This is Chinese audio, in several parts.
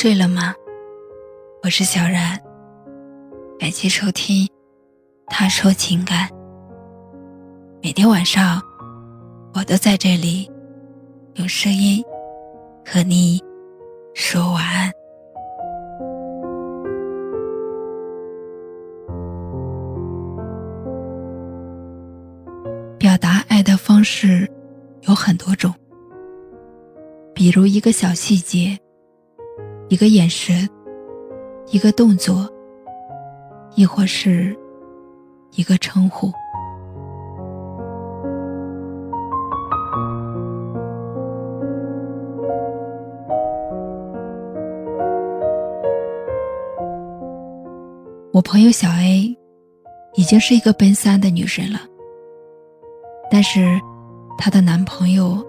睡了吗？我是小然，感谢收听《他说情感》。每天晚上，我都在这里用声音和你说晚安。表达爱的方式有很多种，比如一个小细节。一个眼神，一个动作，亦或是一个称呼。我朋友小 A 已经是一个奔三的女人了，但是她的男朋友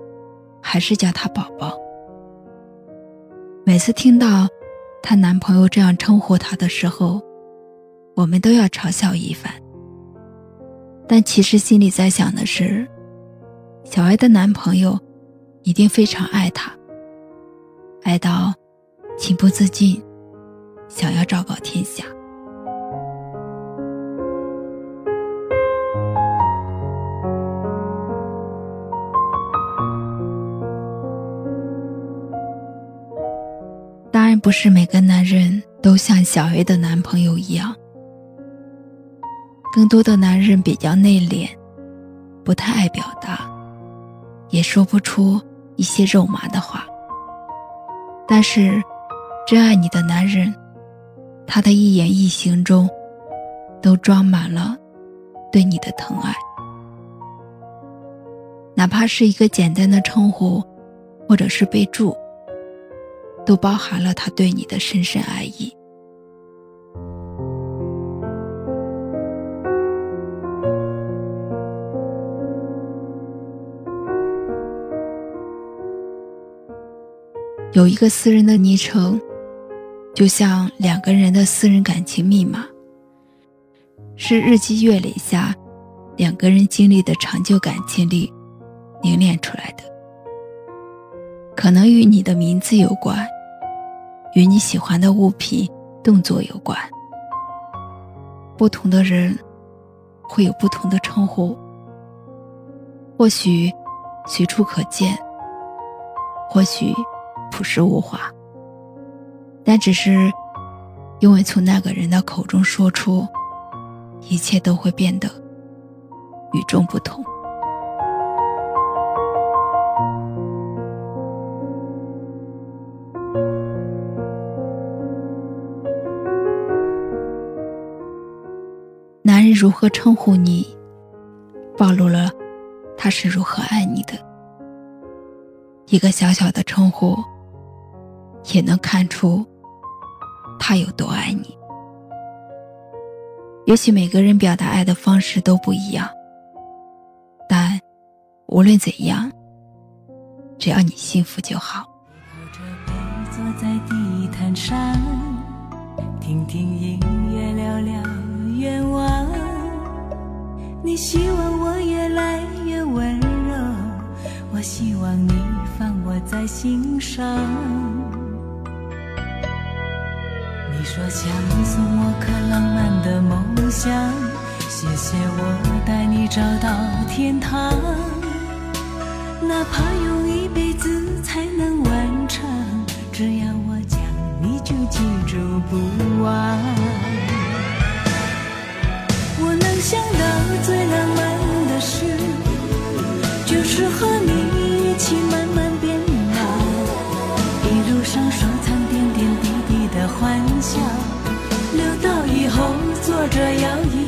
还是叫她宝宝。每次听到她男朋友这样称呼她的时候，我们都要嘲笑一番。但其实心里在想的是，小艾的男朋友一定非常爱她，爱到情不自禁，想要昭告天下。不是每个男人都像小 A 的男朋友一样，更多的男人比较内敛，不太爱表达，也说不出一些肉麻的话。但是，真爱你的男人，他的一言一行中，都装满了对你的疼爱，哪怕是一个简单的称呼，或者是备注。都包含了他对你的深深爱意。有一个私人的昵称，就像两个人的私人感情密码，是日积月累下两个人经历的长久感情里凝练出来的。可能与你的名字有关，与你喜欢的物品、动作有关。不同的人会有不同的称呼，或许随处可见，或许朴实无华，但只是因为从那个人的口中说出，一切都会变得与众不同。如何称呼你，暴露了他是如何爱你的。一个小小的称呼，也能看出他有多爱你。也许每个人表达爱的方式都不一样，但无论怎样，只要你幸福就好。坐在地毯上，听听音你希望我越来越温柔，我希望你放我在心上。你说想送我颗浪漫的梦想，谢谢我带你找到天堂，哪怕用一辈子才能完成，只要我讲，你就记住不忘。留到以后坐着摇椅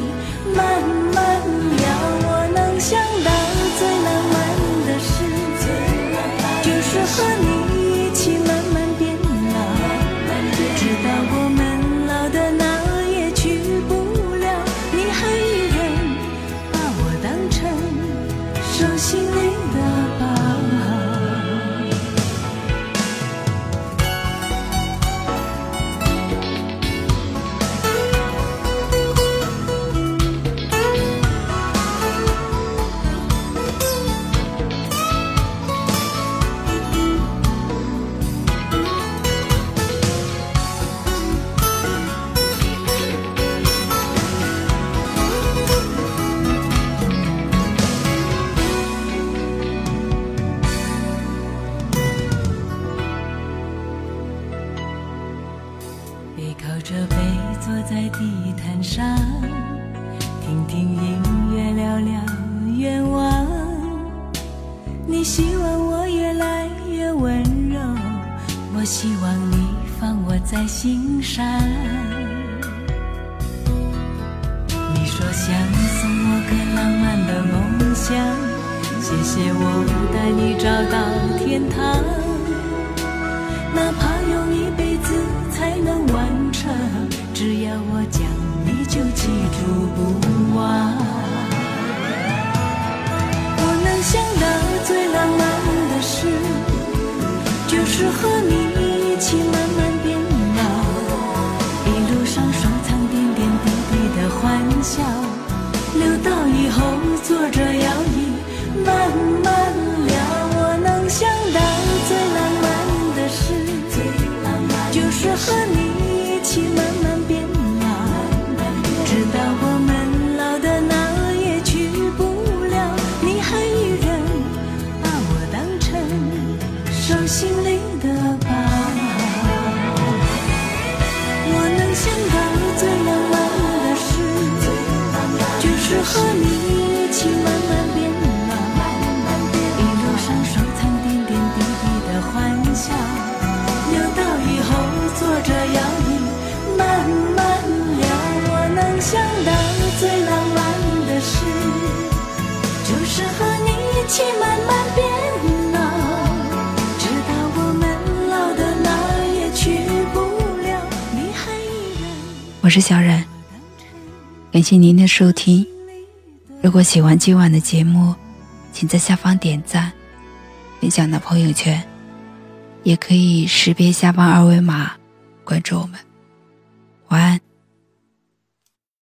慢慢聊。我能想到这杯坐在地毯上，听听音乐，聊聊愿望。你希望我越来越温柔，我希望你放我在心上。你说想送我个浪漫的梦想，谢谢我带你找到。我是小冉，感谢您的收听。如果喜欢今晚的节目，请在下方点赞、分享到朋友圈，也可以识别下方二维码关注我们。晚安。